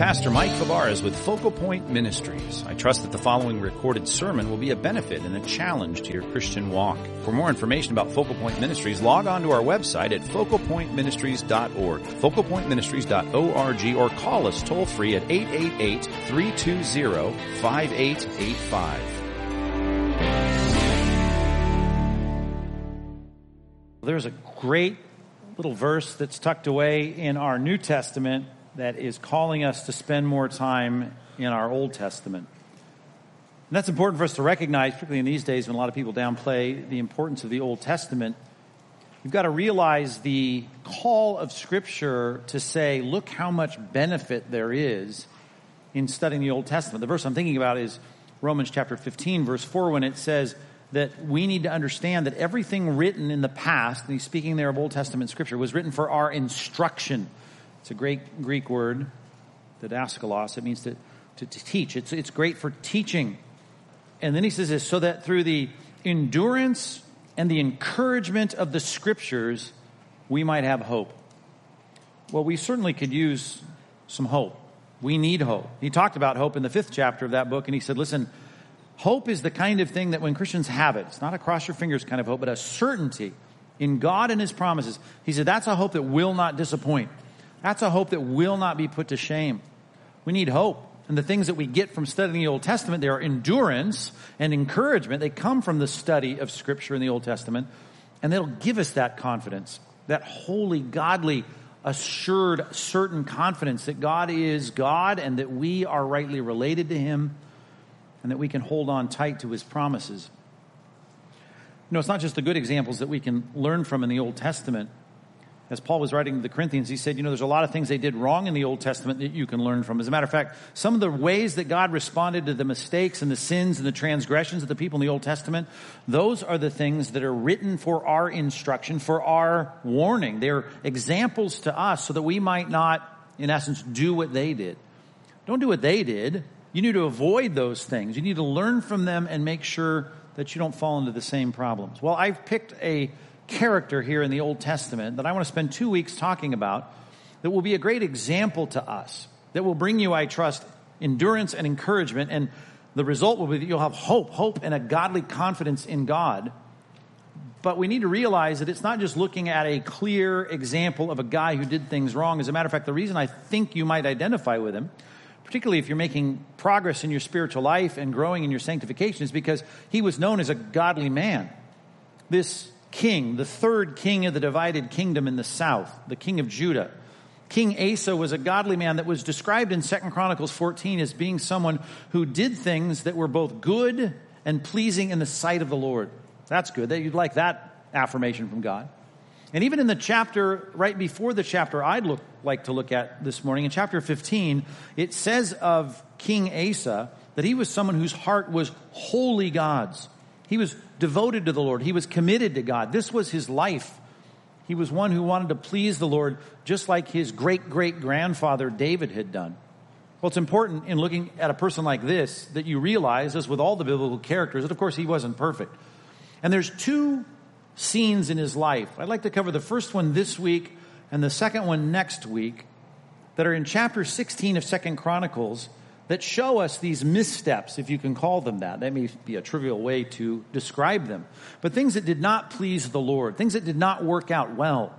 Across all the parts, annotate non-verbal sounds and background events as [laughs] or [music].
Pastor Mike Fabarez with Focal Point Ministries. I trust that the following recorded sermon will be a benefit and a challenge to your Christian walk. For more information about Focal Point Ministries, log on to our website at focalpointministries.org, focalpointministries.org, or call us toll free at 888-320-5885. There's a great little verse that's tucked away in our New Testament that is calling us to spend more time in our Old Testament. And that's important for us to recognize, particularly in these days when a lot of people downplay the importance of the Old Testament. You've got to realize the call of Scripture to say, look how much benefit there is in studying the Old Testament. The verse I'm thinking about is Romans chapter 15, verse 4, when it says that we need to understand that everything written in the past, and he's speaking there of Old Testament Scripture, was written for our instruction it's a great Greek word, didaskalos. It means to, to, to teach. It's, it's great for teaching. And then he says this so that through the endurance and the encouragement of the scriptures, we might have hope. Well, we certainly could use some hope. We need hope. He talked about hope in the fifth chapter of that book, and he said, listen, hope is the kind of thing that when Christians have it, it's not a cross your fingers kind of hope, but a certainty in God and his promises. He said, that's a hope that will not disappoint. That's a hope that will not be put to shame. We need hope. And the things that we get from studying the Old Testament, they are endurance and encouragement. They come from the study of Scripture in the Old Testament. And they'll give us that confidence, that holy, godly, assured, certain confidence that God is God and that we are rightly related to Him and that we can hold on tight to His promises. You know, it's not just the good examples that we can learn from in the Old Testament as Paul was writing to the Corinthians, he said, you know, there's a lot of things they did wrong in the Old Testament that you can learn from. As a matter of fact, some of the ways that God responded to the mistakes and the sins and the transgressions of the people in the Old Testament, those are the things that are written for our instruction, for our warning. They're examples to us so that we might not, in essence, do what they did. Don't do what they did. You need to avoid those things. You need to learn from them and make sure that you don't fall into the same problems. Well, I've picked a character here in the Old Testament that I want to spend two weeks talking about that will be a great example to us, that will bring you, I trust, endurance and encouragement. And the result will be that you'll have hope, hope and a godly confidence in God. But we need to realize that it's not just looking at a clear example of a guy who did things wrong. As a matter of fact, the reason I think you might identify with him, particularly if you're making progress in your spiritual life and growing in your sanctification, is because he was known as a godly man. This king, the third king of the divided kingdom in the south, the king of Judah. King Asa was a godly man that was described in 2 Chronicles 14 as being someone who did things that were both good and pleasing in the sight of the Lord. That's good. That you'd like that affirmation from God. And even in the chapter right before the chapter I'd look, like to look at this morning, in chapter 15, it says of King Asa that he was someone whose heart was wholly God's. He was devoted to the Lord. He was committed to God. This was his life. He was one who wanted to please the Lord, just like his great great grandfather David had done. Well, it's important in looking at a person like this that you realize, as with all the biblical characters, that of course he wasn't perfect. And there's two scenes in his life. I'd like to cover the first one this week and the second one next week that are in chapter 16 of Second Chronicles that show us these missteps, if you can call them that. That may be a trivial way to describe them. But things that did not please the Lord, things that did not work out well,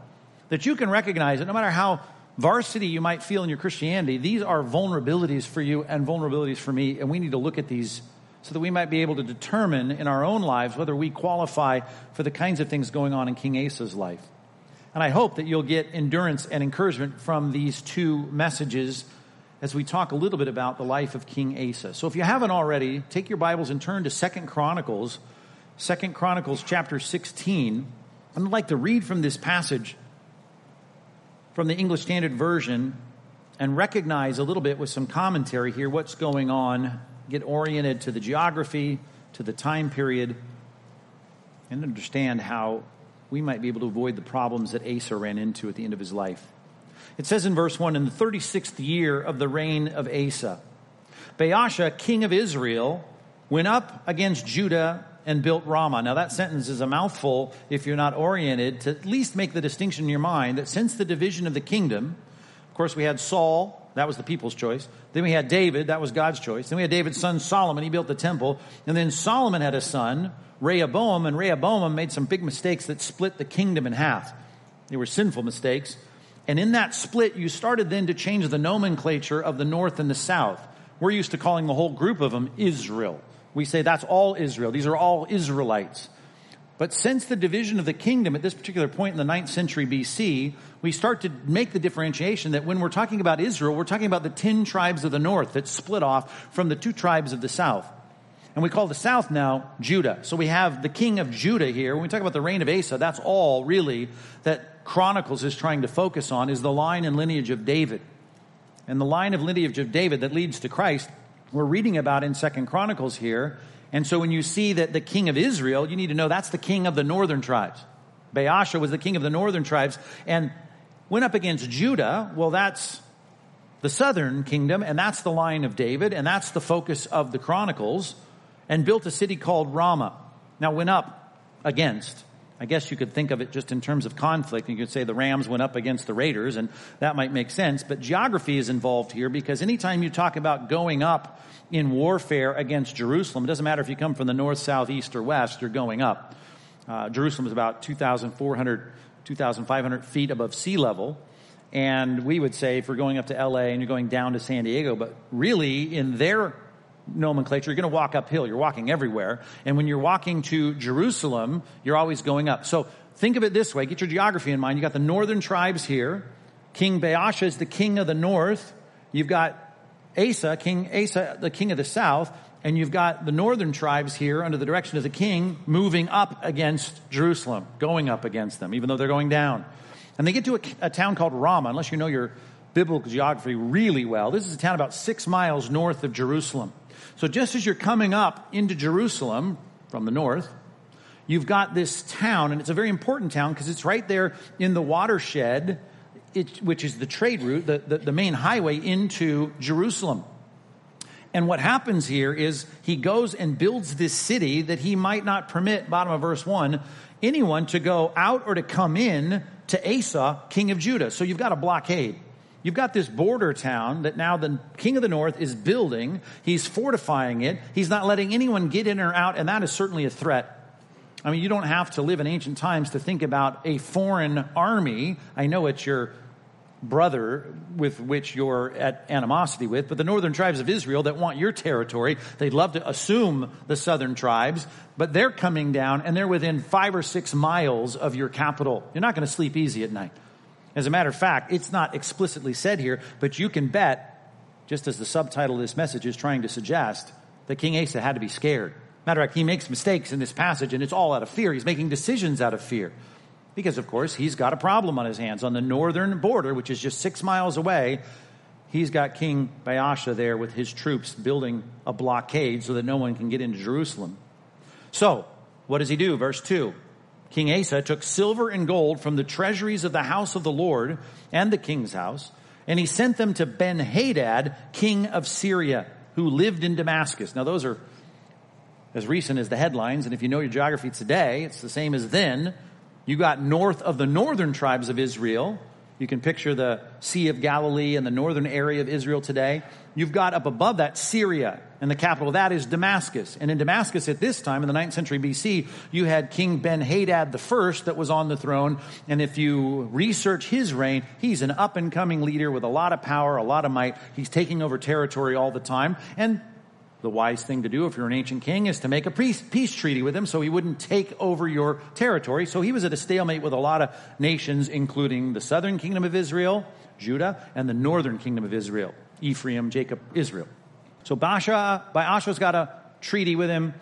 that you can recognize that no matter how varsity you might feel in your Christianity, these are vulnerabilities for you and vulnerabilities for me, and we need to look at these so that we might be able to determine in our own lives whether we qualify for the kinds of things going on in King Asa's life. And I hope that you'll get endurance and encouragement from these two messages as we talk a little bit about the life of King Asa. So if you haven't already, take your Bibles and turn to Second Chronicles, Second Chronicles chapter 16. I'd like to read from this passage from the English Standard Version and recognize a little bit with some commentary here what's going on, get oriented to the geography, to the time period, and understand how we might be able to avoid the problems that Asa ran into at the end of his life. It says in verse 1 In the 36th year of the reign of Asa, Baasha, king of Israel, went up against Judah and built Ramah. Now, that sentence is a mouthful if you're not oriented to at least make the distinction in your mind that since the division of the kingdom, of course, we had Saul That was the people's choice. Then we had David. That was God's choice. Then we had David's son Solomon. He built the temple. And then Solomon had a son, Rehoboam. And Rehoboam made some big mistakes that split the kingdom in half. They were sinful mistakes. And in that split, you started then to change the nomenclature of the north and the south. We're used to calling the whole group of them Israel. We say that's all Israel. These are all Israelites. But since the division of the kingdom at this particular point in the 9th century BC, we start to make the differentiation that when we're talking about Israel, we're talking about the 10 tribes of the north that split off from the two tribes of the south. And we call the south now Judah. So we have the king of Judah here. When we talk about the reign of Asa, that's all really that Chronicles is trying to focus on is the line and lineage of David. And the line of lineage of David that leads to Christ, we're reading about in Second Chronicles here and so when you see that the king of Israel, you need to know that's the king of the northern tribes. Baasha was the king of the northern tribes and went up against Judah. Well, that's the southern kingdom, and that's the line of David, and that's the focus of the Chronicles, and built a city called Ramah. Now, went up against. I guess you could think of it just in terms of conflict. You could say the Rams went up against the Raiders, and that might make sense. But geography is involved here because anytime you talk about going up in warfare against Jerusalem. It doesn't matter if you come from the north, south, east, or west, you're going up. Uh, Jerusalem is about 2,400, 2,500 feet above sea level. And we would say if we're going up to LA and you're going down to San Diego, but really in their nomenclature, you're going to walk uphill. You're walking everywhere. And when you're walking to Jerusalem, you're always going up. So think of it this way. Get your geography in mind. You got the northern tribes here. King Baasha is the king of the north. You've got Asa, King Asa, the king of the south, and you've got the northern tribes here under the direction of the king moving up against Jerusalem, going up against them, even though they're going down. And they get to a, a town called Ramah, unless you know your biblical geography really well. This is a town about six miles north of Jerusalem. So just as you're coming up into Jerusalem from the north, you've got this town, and it's a very important town because it's right there in the watershed which is the trade route, the, the, the main highway into Jerusalem. And what happens here is he goes and builds this city that he might not permit, bottom of verse 1, anyone to go out or to come in to Asa, king of Judah. So you've got a blockade. You've got this border town that now the king of the north is building. He's fortifying it. He's not letting anyone get in or out, and that is certainly a threat. I mean, you don't have to live in ancient times to think about a foreign army. I know it's your brother with which you're at animosity with, but the northern tribes of Israel that want your territory, they'd love to assume the southern tribes, but they're coming down and they're within five or six miles of your capital. You're not going to sleep easy at night. As a matter of fact, it's not explicitly said here, but you can bet, just as the subtitle of this message is trying to suggest, that King Asa had to be scared. Matter of fact, he makes mistakes in this passage and it's all out of fear. He's making decisions out of fear. Because, of course, he's got a problem on his hands. On the northern border, which is just six miles away, he's got King Baasha there with his troops building a blockade so that no one can get into Jerusalem. So, what does he do? Verse 2. King Asa took silver and gold from the treasuries of the house of the Lord and the king's house, and he sent them to Ben Hadad, king of Syria, who lived in Damascus. Now, those are as recent as the headlines, and if you know your geography today, it's the same as then. You got north of the northern tribes of Israel. You can picture the Sea of Galilee and the northern area of Israel today. You've got up above that Syria, and the capital of that is Damascus. And in Damascus at this time, in the 9th century BC, you had King Ben Hadad I that was on the throne. And if you research his reign, he's an up and coming leader with a lot of power, a lot of might. He's taking over territory all the time. And the wise thing to do if you're an ancient king is to make a peace, peace treaty with him so he wouldn't take over your territory. So he was at a stalemate with a lot of nations, including the southern kingdom of Israel, Judah, and the northern kingdom of Israel, Ephraim, Jacob, Israel. So Baasha, Baasha's got a treaty with him.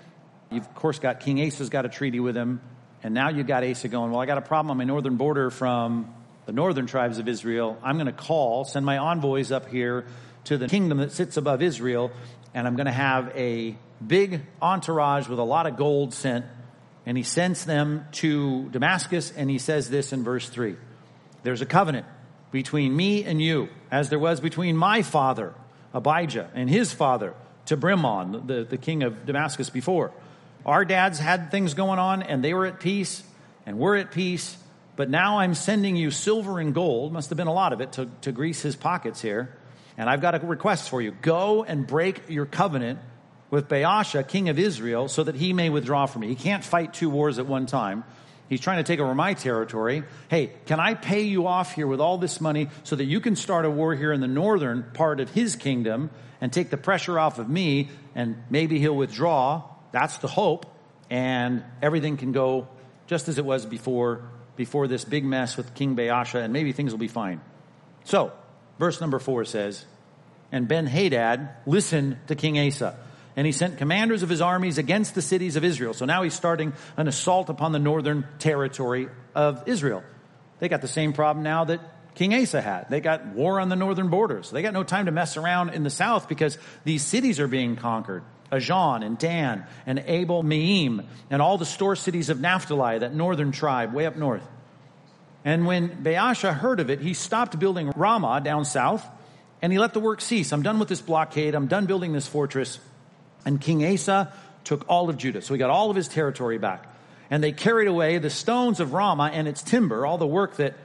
You've, of course, got King Asa's got a treaty with him. And now you've got Asa going, well, I got a problem on my northern border from the northern tribes of Israel. I'm going to call, send my envoys up here to the kingdom that sits above Israel and I'm going to have a big entourage with a lot of gold sent. And he sends them to Damascus, and he says this in verse 3 There's a covenant between me and you, as there was between my father, Abijah, and his father, Tabrimon, the, the king of Damascus before. Our dads had things going on, and they were at peace, and we're at peace. But now I'm sending you silver and gold, must have been a lot of it, to, to grease his pockets here And I've got a request for you. Go and break your covenant with Baasha, king of Israel, so that he may withdraw from me. He can't fight two wars at one time. He's trying to take over my territory. Hey, can I pay you off here with all this money so that you can start a war here in the northern part of his kingdom and take the pressure off of me and maybe he'll withdraw. That's the hope. And everything can go just as it was before, before this big mess with King Baasha and maybe things will be fine. So, verse number four says, and Ben Hadad listened to King Asa and he sent commanders of his armies against the cities of Israel. So now he's starting an assault upon the northern territory of Israel. They got the same problem now that King Asa had. They got war on the northern borders. They got no time to mess around in the south because these cities are being conquered. Ijon and Dan and Abel Maim and all the store cities of Naphtali, that northern tribe way up north. And when Baasha heard of it, he stopped building Ramah down south and he let the work cease. I'm done with this blockade. I'm done building this fortress. And King Asa took all of Judah. So he got all of his territory back. And they carried away the stones of Ramah and its timber, all the work that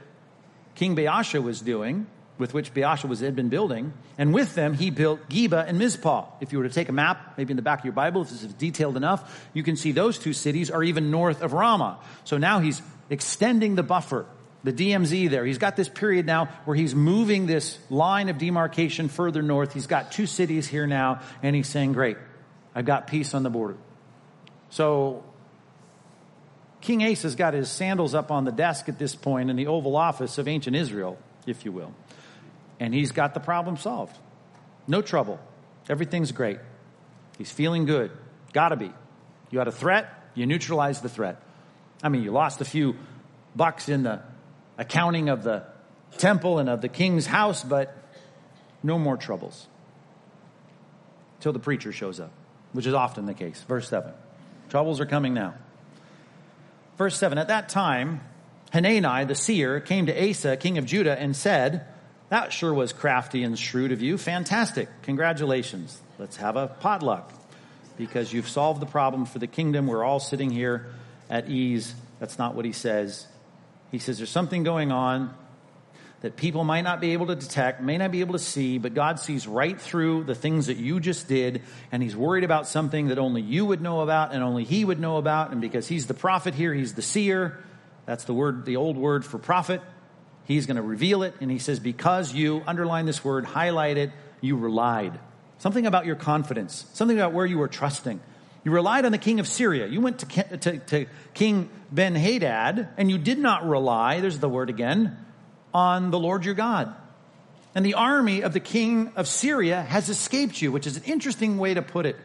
King Baasha was doing, with which Baasha was, had been building. And with them, he built Geba and Mizpah. If you were to take a map, maybe in the back of your Bible, if this is detailed enough, you can see those two cities are even north of Ramah. So now he's extending the buffer, the DMZ there. He's got this period now where he's moving this line of demarcation further north. He's got two cities here now, and he's saying, great, I've got peace on the border. So King Asa's got his sandals up on the desk at this point in the Oval Office of ancient Israel, if you will. And he's got the problem solved. No trouble. Everything's great. He's feeling good. Gotta be. You had a threat, you neutralized the threat. I mean, you lost a few bucks in the accounting of the temple and of the king's house, but no more troubles. Till the preacher shows up which is often the case. Verse 7. Troubles are coming now. Verse 7. At that time, Hanani, the seer, came to Asa, king of Judah, and said, That sure was crafty and shrewd of you. Fantastic. Congratulations. Let's have a potluck because you've solved the problem for the kingdom. We're all sitting here at ease. That's not what he says. He says there's something going on that people might not be able to detect, may not be able to see, but God sees right through the things that you just did, and He's worried about something that only you would know about and only He would know about, and because He's the prophet here, He's the seer. That's the word, the old word for prophet. He's going to reveal it, and He says, because you, underline this word, highlight it, you relied. Something about your confidence, something about where you were trusting. You relied on the king of Syria. You went to, to, to King Ben Hadad, and you did not rely, there's the word again, on the Lord your God. And the army of the king of Syria has escaped you, which is an interesting way to put it.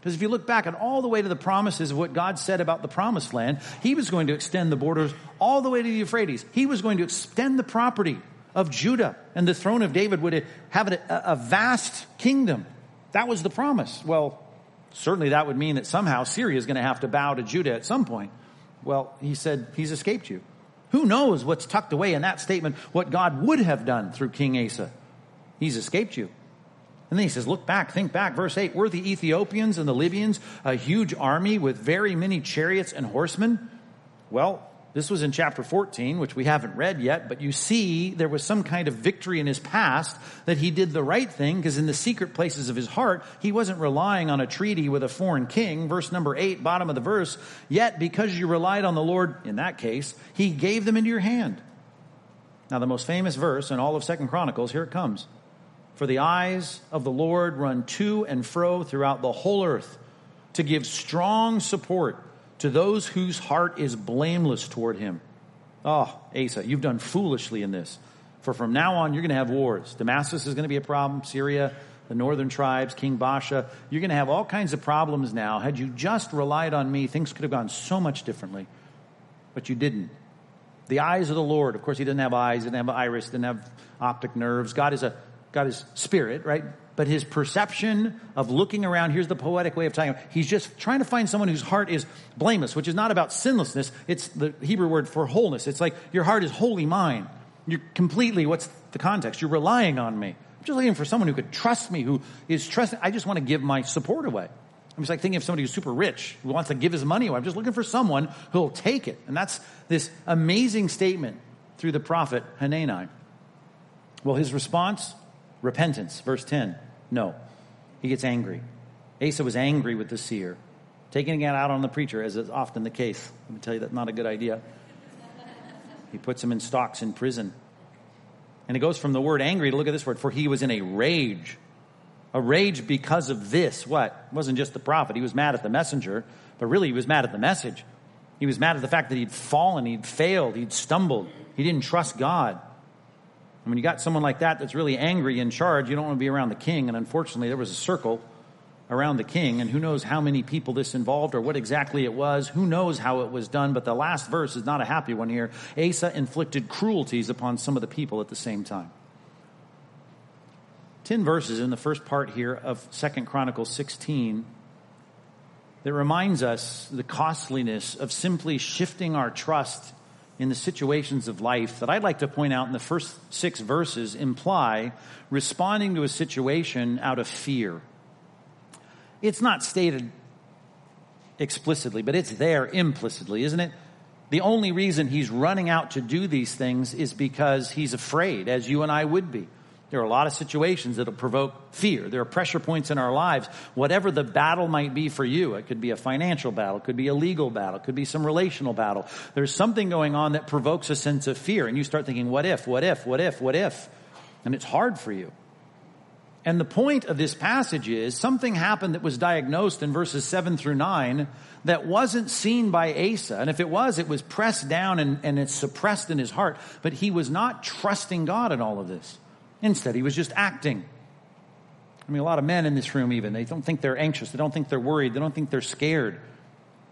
Because if you look back at all the way to the promises of what God said about the promised land, he was going to extend the borders all the way to the Euphrates. He was going to extend the property of Judah, and the throne of David would have a, a vast kingdom. That was the promise. Well, certainly that would mean that somehow Syria is going to have to bow to Judah at some point. Well, he said, He's escaped you. Who knows what's tucked away in that statement, what God would have done through King Asa? He's escaped you. And then he says, look back, think back. Verse 8, were the Ethiopians and the Libyans a huge army with very many chariots and horsemen? Well, this was in chapter 14, which we haven't read yet, but you see there was some kind of victory in his past that he did the right thing because in the secret places of his heart, he wasn't relying on a treaty with a foreign king. Verse number 8, bottom of the verse. Yet because you relied on the Lord in that case, he gave them into your hand. Now the most famous verse in all of Second Chronicles, here it comes. For the eyes of the Lord run to and fro throughout the whole earth to give strong support to those whose heart is blameless toward him. Oh, Asa, you've done foolishly in this. For from now on, you're going to have wars. Damascus is going to be a problem, Syria, the northern tribes, King Baasha. You're going to have all kinds of problems now. Had you just relied on me, things could have gone so much differently. But you didn't. The eyes of the Lord, of course, he doesn't have eyes, he doesn't have iris, doesn't have optic nerves. God is a God is spirit, right? But his perception of looking around, here's the poetic way of talking, he's just trying to find someone whose heart is blameless, which is not about sinlessness. It's the Hebrew word for wholeness. It's like your heart is wholly mine. You're completely, what's the context? You're relying on me. I'm just looking for someone who could trust me, who is trusting. I just want to give my support away. I'm just like thinking of somebody who's super rich, who wants to give his money away. I'm just looking for someone who'll take it. And that's this amazing statement through the prophet Hanani. Well, his response Repentance, verse 10. No. He gets angry. Asa was angry with the seer, taking it out on the preacher, as is often the case. Let me tell you, that's not a good idea. He puts him in stocks in prison. And it goes from the word angry to look at this word, for he was in a rage. A rage because of this. What? It wasn't just the prophet. He was mad at the messenger, but really he was mad at the message. He was mad at the fact that he'd fallen, he'd failed, he'd stumbled, he didn't trust God. And when you got someone like that that's really angry in charge, you don't want to be around the king. And unfortunately, there was a circle around the king, and who knows how many people this involved or what exactly it was. Who knows how it was done, but the last verse is not a happy one here. Asa inflicted cruelties upon some of the people at the same time. Ten verses in the first part here of Second Chronicles 16 that reminds us the costliness of simply shifting our trust in the situations of life that I'd like to point out in the first six verses imply responding to a situation out of fear. It's not stated explicitly, but it's there implicitly, isn't it? The only reason he's running out to do these things is because he's afraid, as you and I would be. There are a lot of situations that'll provoke fear. There are pressure points in our lives. Whatever the battle might be for you, it could be a financial battle, it could be a legal battle, it could be some relational battle. There's something going on that provokes a sense of fear, and you start thinking, what if, what if, what if, what if? And it's hard for you. And the point of this passage is something happened that was diagnosed in verses 7 through 9 that wasn't seen by Asa. And if it was, it was pressed down and, and it's suppressed in his heart. But he was not trusting God in all of this. Instead, he was just acting. I mean, a lot of men in this room, even, they don't think they're anxious. They don't think they're worried. They don't think they're scared.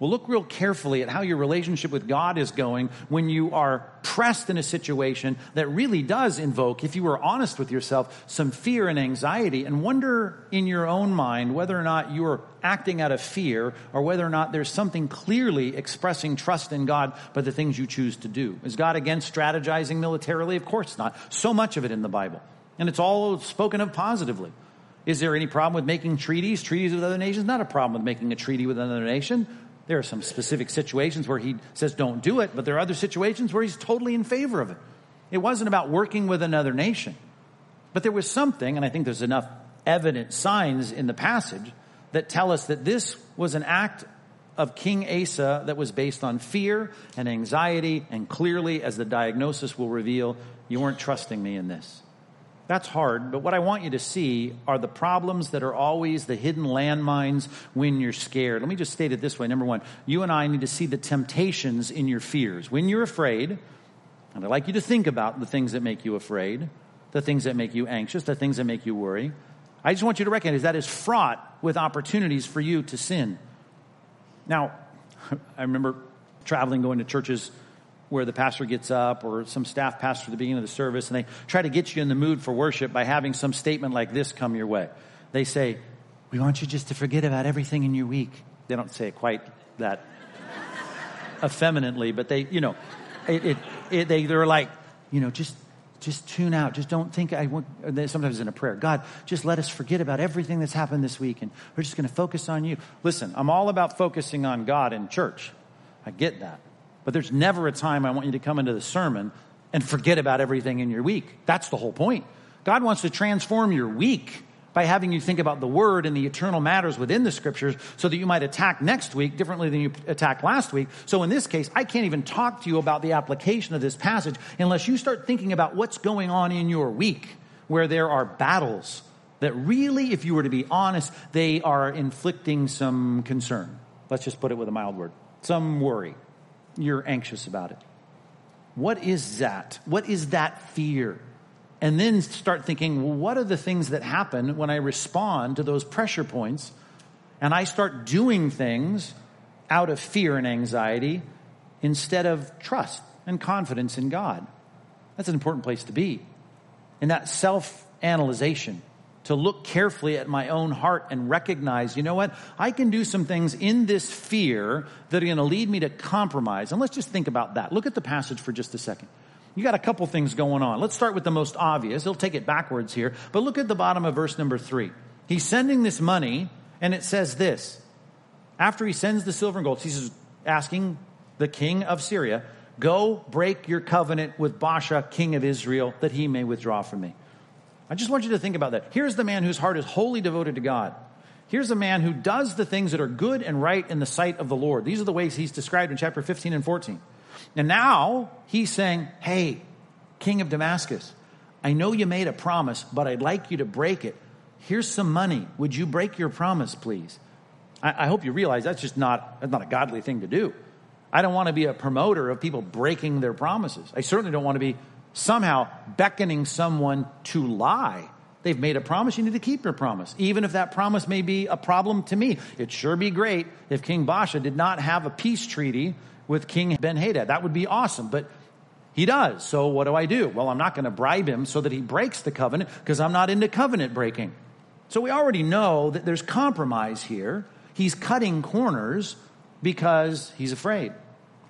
Well, look real carefully at how your relationship with God is going when you are pressed in a situation that really does invoke, if you were honest with yourself, some fear and anxiety, and wonder in your own mind whether or not you're acting out of fear or whether or not there's something clearly expressing trust in God by the things you choose to do. Is God against strategizing militarily? Of course not. So much of it in the Bible. And it's all spoken of positively. Is there any problem with making treaties? Treaties with other nations? Not a problem with making a treaty with another nation. There are some specific situations where he says don't do it, but there are other situations where he's totally in favor of it. It wasn't about working with another nation. But there was something, and I think there's enough evident signs in the passage that tell us that this was an act of King Asa that was based on fear and anxiety, and clearly, as the diagnosis will reveal, you weren't trusting me in this. That's hard, but what I want you to see are the problems that are always the hidden landmines when you're scared. Let me just state it this way. Number one, you and I need to see the temptations in your fears. When you're afraid, and I'd like you to think about the things that make you afraid, the things that make you anxious, the things that make you worry. I just want you to recognize that is fraught with opportunities for you to sin. Now, [laughs] I remember traveling, going to churches where the pastor gets up or some staff pastor at the beginning of the service and they try to get you in the mood for worship by having some statement like this come your way. They say, We want you just to forget about everything in your week. They don't say it quite that [laughs] effeminately, but they, you know, it, it, it, they, they're like, you know, just just tune out. Just don't think I want, sometimes in a prayer, God, just let us forget about everything that's happened this week and we're just going to focus on you. Listen, I'm all about focusing on God in church. I get that. But there's never a time I want you to come into the sermon and forget about everything in your week. That's the whole point. God wants to transform your week by having you think about the word and the eternal matters within the scriptures so that you might attack next week differently than you attacked last week. So in this case, I can't even talk to you about the application of this passage unless you start thinking about what's going on in your week where there are battles that really, if you were to be honest, they are inflicting some concern. Let's just put it with a mild word. Some worry you're anxious about it. What is that? What is that fear? And then start thinking, well, what are the things that happen when I respond to those pressure points and I start doing things out of fear and anxiety instead of trust and confidence in God? That's an important place to be. In that self analyzation to look carefully at my own heart and recognize, you know what? I can do some things in this fear that are going to lead me to compromise. And let's just think about that. Look at the passage for just a second. You got a couple things going on. Let's start with the most obvious. He'll take it backwards here. But look at the bottom of verse number three. He's sending this money, and it says this. After he sends the silver and gold, he's asking the king of Syria, Go break your covenant with Baasha, king of Israel, that he may withdraw from me. I just want you to think about that. Here's the man whose heart is wholly devoted to God. Here's a man who does the things that are good and right in the sight of the Lord. These are the ways he's described in chapter 15 and 14. And now he's saying, Hey, King of Damascus, I know you made a promise, but I'd like you to break it. Here's some money. Would you break your promise, please? I, I hope you realize that's just not, that's not a godly thing to do. I don't want to be a promoter of people breaking their promises. I certainly don't want to be somehow beckoning someone to lie. They've made a promise, you need to keep your promise, even if that promise may be a problem to me. It'd sure be great if King Baasha did not have a peace treaty with King Ben Hadad. That would be awesome, but he does. So what do I do? Well, I'm not going to bribe him so that he breaks the covenant because I'm not into covenant breaking. So we already know that there's compromise here. He's cutting corners because he's afraid.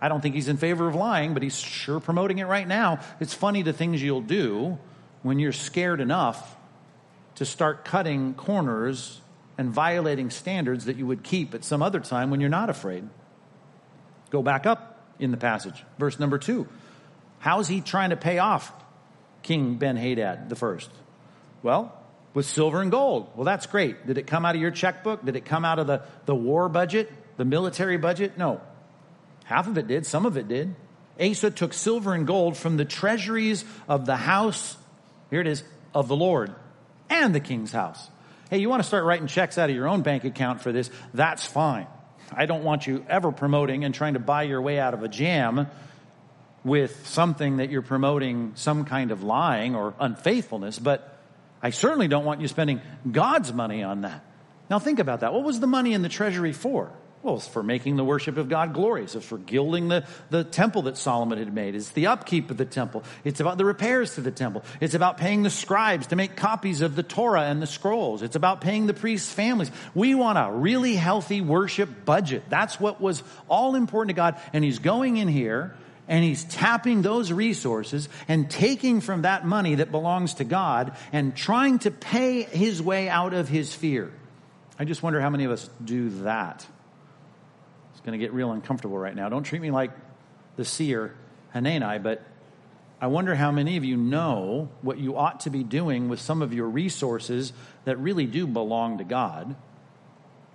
I don't think he's in favor of lying, but he's sure promoting it right now. It's funny the things you'll do when you're scared enough to start cutting corners and violating standards that you would keep at some other time when you're not afraid. Go back up in the passage, verse number two. How's he trying to pay off King Ben Hadad the first? Well, with silver and gold. Well, that's great. Did it come out of your checkbook? Did it come out of the, the war budget, the military budget? No. Half of it did, some of it did. Asa took silver and gold from the treasuries of the house, here it is, of the Lord and the king's house. Hey, you want to start writing checks out of your own bank account for this? That's fine. I don't want you ever promoting and trying to buy your way out of a jam with something that you're promoting some kind of lying or unfaithfulness, but I certainly don't want you spending God's money on that. Now think about that. What was the money in the treasury for? Well, it's for making the worship of God glorious. It's for gilding the, the temple that Solomon had made. It's the upkeep of the temple. It's about the repairs to the temple. It's about paying the scribes to make copies of the Torah and the scrolls. It's about paying the priests' families. We want a really healthy worship budget. That's what was all important to God. And he's going in here and he's tapping those resources and taking from that money that belongs to God and trying to pay his way out of his fear. I just wonder how many of us do that going to get real uncomfortable right now. Don't treat me like the seer Hanani, but I wonder how many of you know what you ought to be doing with some of your resources that really do belong to God.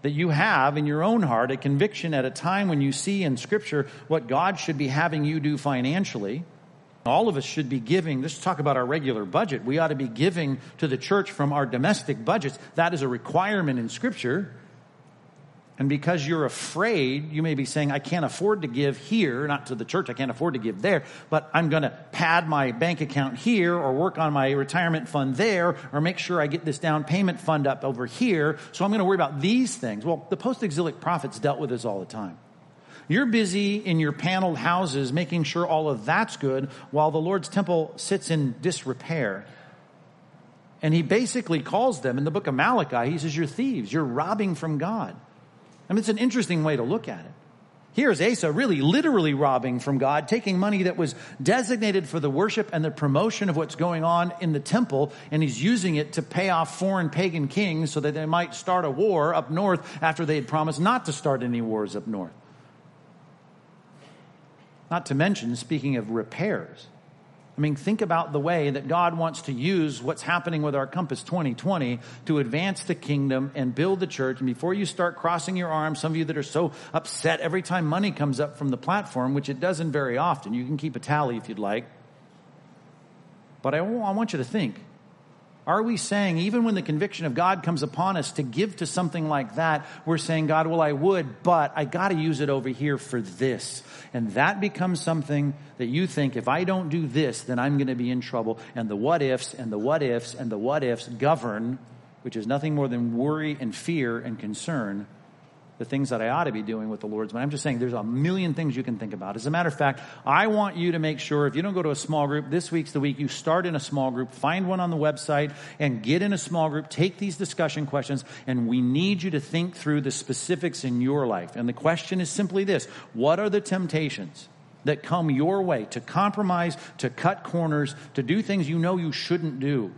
That you have in your own heart a conviction at a time when you see in Scripture what God should be having you do financially. All of us should be giving. Let's talk about our regular budget. We ought to be giving to the church from our domestic budgets. That is a requirement in Scripture. And because you're afraid, you may be saying, I can't afford to give here, not to the church, I can't afford to give there, but I'm going to pad my bank account here or work on my retirement fund there or make sure I get this down payment fund up over here. So I'm going to worry about these things. Well, the post exilic prophets dealt with this all the time. You're busy in your paneled houses making sure all of that's good while the Lord's temple sits in disrepair. And he basically calls them in the book of Malachi, he says, You're thieves, you're robbing from God. I mean, it's an interesting way to look at it. Here's Asa really literally robbing from God, taking money that was designated for the worship and the promotion of what's going on in the temple, and he's using it to pay off foreign pagan kings so that they might start a war up north after they had promised not to start any wars up north. Not to mention, speaking of repairs, I mean, think about the way that God wants to use what's happening with our Compass 2020 to advance the kingdom and build the church. And before you start crossing your arms, some of you that are so upset every time money comes up from the platform, which it doesn't very often, you can keep a tally if you'd like. But I want you to think are we saying, even when the conviction of God comes upon us to give to something like that, we're saying, God, well, I would, but I got to use it over here for this. And that becomes something that you think, if I don't do this, then I'm going to be in trouble. And the what ifs and the what ifs and the what ifs govern, which is nothing more than worry and fear and concern the things that I ought to be doing with the Lord's money. I'm just saying there's a million things you can think about. As a matter of fact, I want you to make sure if you don't go to a small group, this week's the week you start in a small group, find one on the website and get in a small group, take these discussion questions, and we need you to think through the specifics in your life. And the question is simply this What are the temptations? That come your way to compromise, to cut corners, to do things you know you shouldn't do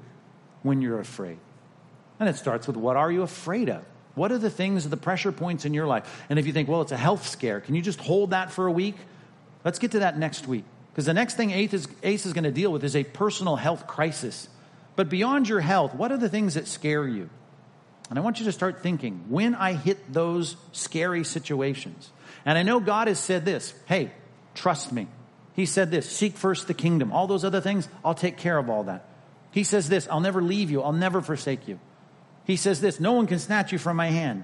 when you're afraid. And it starts with what are you afraid of? What are the things, the pressure points in your life? And if you think, well, it's a health scare, can you just hold that for a week? Let's get to that next week. Because the next thing Ace is, Ace is going to deal with is a personal health crisis. But beyond your health, what are the things that scare you? And I want you to start thinking when I hit those scary situations. And I know God has said this hey, trust me. He said this seek first the kingdom. All those other things, I'll take care of all that. He says this I'll never leave you, I'll never forsake you. He says this no one can snatch you from my hand.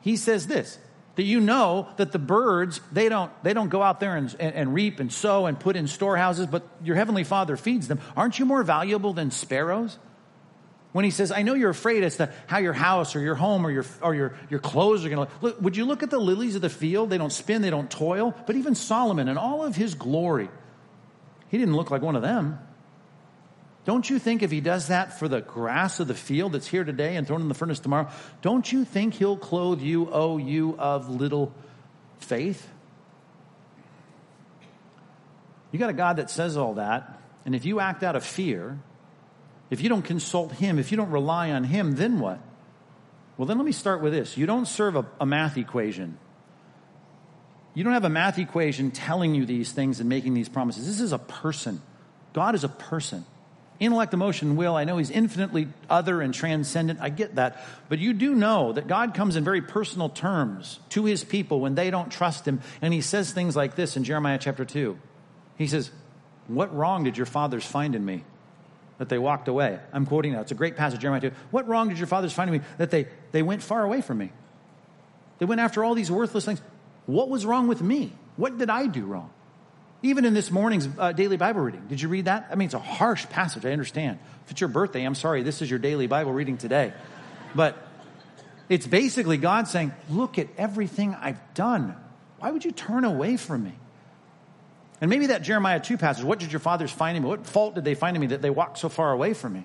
He says this that you know that the birds they don't they don't go out there and, and, and, reap and sow and put in storehouses but your heavenly father feeds them. Aren't you more valuable than sparrows? When he says i know you're afraid as to how your house or your home or your or your, your clothes are going to look would you look at the lilies of the field? They don't spin they don't toil but even solomon in all of his glory he didn't look like one of them don't you think if he does that for the grass of the field that's here today and thrown in the furnace tomorrow, don't you think he'll clothe you, oh, you of little faith? You got a God that says all that, and if you act out of fear, if you don't consult him, if you don't rely on him, then what? Well, then let me start with this. You don't serve a, a math equation. You don't have a math equation telling you these things and making these promises. This is a person. God is a person. Intellect, emotion, will, I know he's infinitely other and transcendent. I get that. But you do know that God comes in very personal terms to his people when they don't trust him. And he says things like this in Jeremiah chapter 2. He says, What wrong did your fathers find in me? That they walked away. I'm quoting now. It's a great passage, Jeremiah 2. What wrong did your fathers find in me? That they, they went far away from me. They went after all these worthless things. What was wrong with me? What did I do wrong? Even in this morning's uh, daily Bible reading, did you read that? I mean, it's a harsh passage, I understand. If it's your birthday, I'm sorry, this is your daily Bible reading today. But it's basically God saying, Look at everything I've done. Why would you turn away from me? And maybe that Jeremiah 2 passage, what did your fathers find in me? What fault did they find in me that they walked so far away from me?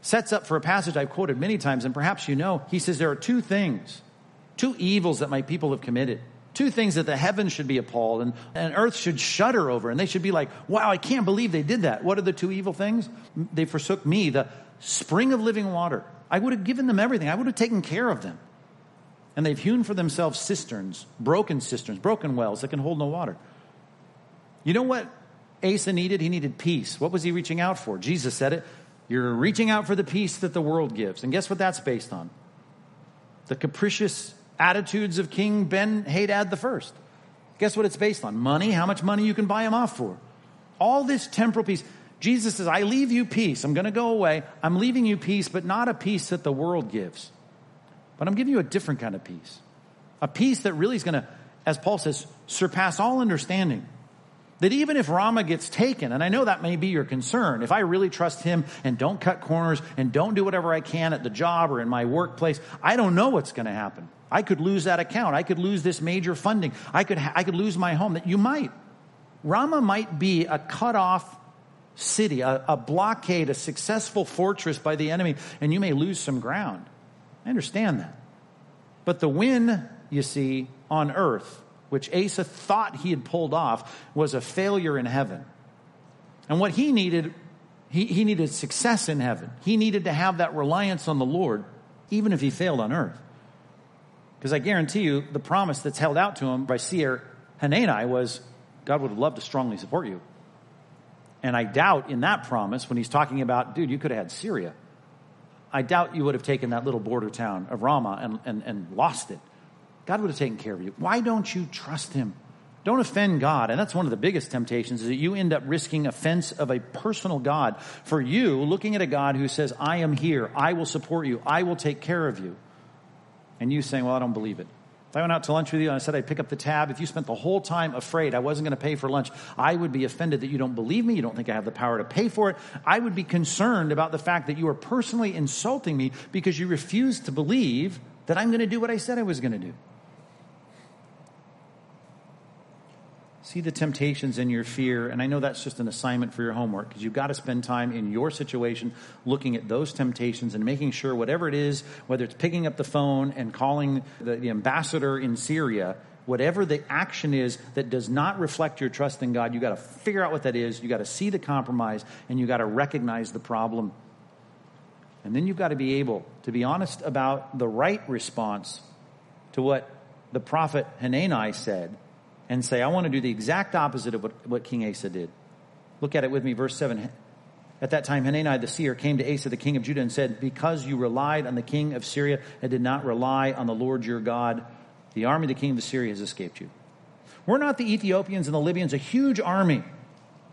Sets up for a passage I've quoted many times, and perhaps you know. He says there are two things, two evils that my people have committed. Two things that the heavens should be appalled and, and earth should shudder over. And they should be like, wow, I can't believe they did that. What are the two evil things? They forsook me, the spring of living water. I would have given them everything, I would have taken care of them. And they've hewn for themselves cisterns, broken cisterns, broken wells that can hold no water. You know what Asa needed? He needed peace. What was he reaching out for? Jesus said it. You're reaching out for the peace that the world gives. And guess what that's based on? The capricious attitudes of King Ben Hadad the first. Guess what it's based on? Money, how much money you can buy him off for. All this temporal peace. Jesus says, I leave you peace. I'm going to go away. I'm leaving you peace, but not a peace that the world gives. But I'm giving you a different kind of peace. A peace that really is going to, as Paul says, surpass all understanding. That even if Ramah gets taken, and I know that may be your concern, if I really trust him and don't cut corners and don't do whatever I can at the job or in my workplace, I don't know what's going to happen. I could lose that account. I could lose this major funding. I could, ha- I could lose my home. That you might. Ramah might be a cut off city, a, a blockade, a successful fortress by the enemy, and you may lose some ground. I understand that. But the win, you see, on earth, which Asa thought he had pulled off, was a failure in heaven. And what he needed, he, he needed success in heaven. He needed to have that reliance on the Lord, even if he failed on earth. Because I guarantee you, the promise that's held out to him by seer Hanani was God would loved to strongly support you. And I doubt in that promise, when he's talking about, dude, you could have had Syria, I doubt you would have taken that little border town of Ramah and, and, and lost it. God would have taken care of you. Why don't you trust him? Don't offend God. And that's one of the biggest temptations is that you end up risking offense of a personal God for you looking at a God who says, I am here. I will support you. I will take care of you and you saying, Well, I don't believe it. If I went out to lunch with you and I said I'd pick up the tab, if you spent the whole time afraid I wasn't going to pay for lunch, I would be offended that you don't believe me, you don't think I have the power to pay for it. I would be concerned about the fact that you are personally insulting me because you refuse to believe that I'm going to do what I said I was going to do. See the temptations in your fear. And I know that's just an assignment for your homework because you've got to spend time in your situation looking at those temptations and making sure whatever it is, whether it's picking up the phone and calling the, the ambassador in Syria, whatever the action is that does not reflect your trust in God, you've got to figure out what that is. You've got to see the compromise and you've got to recognize the problem. And then you've got to be able to be honest about the right response to what the prophet Hanani said and say, I want to do the exact opposite of what, what King Asa did. Look at it with me, verse 7. At that time, Hanani the seer came to Asa, the king of Judah, and said, Because you relied on the king of Syria and did not rely on the Lord your God, the army of the king of Syria has escaped you. Were not the Ethiopians and the Libyans a huge army,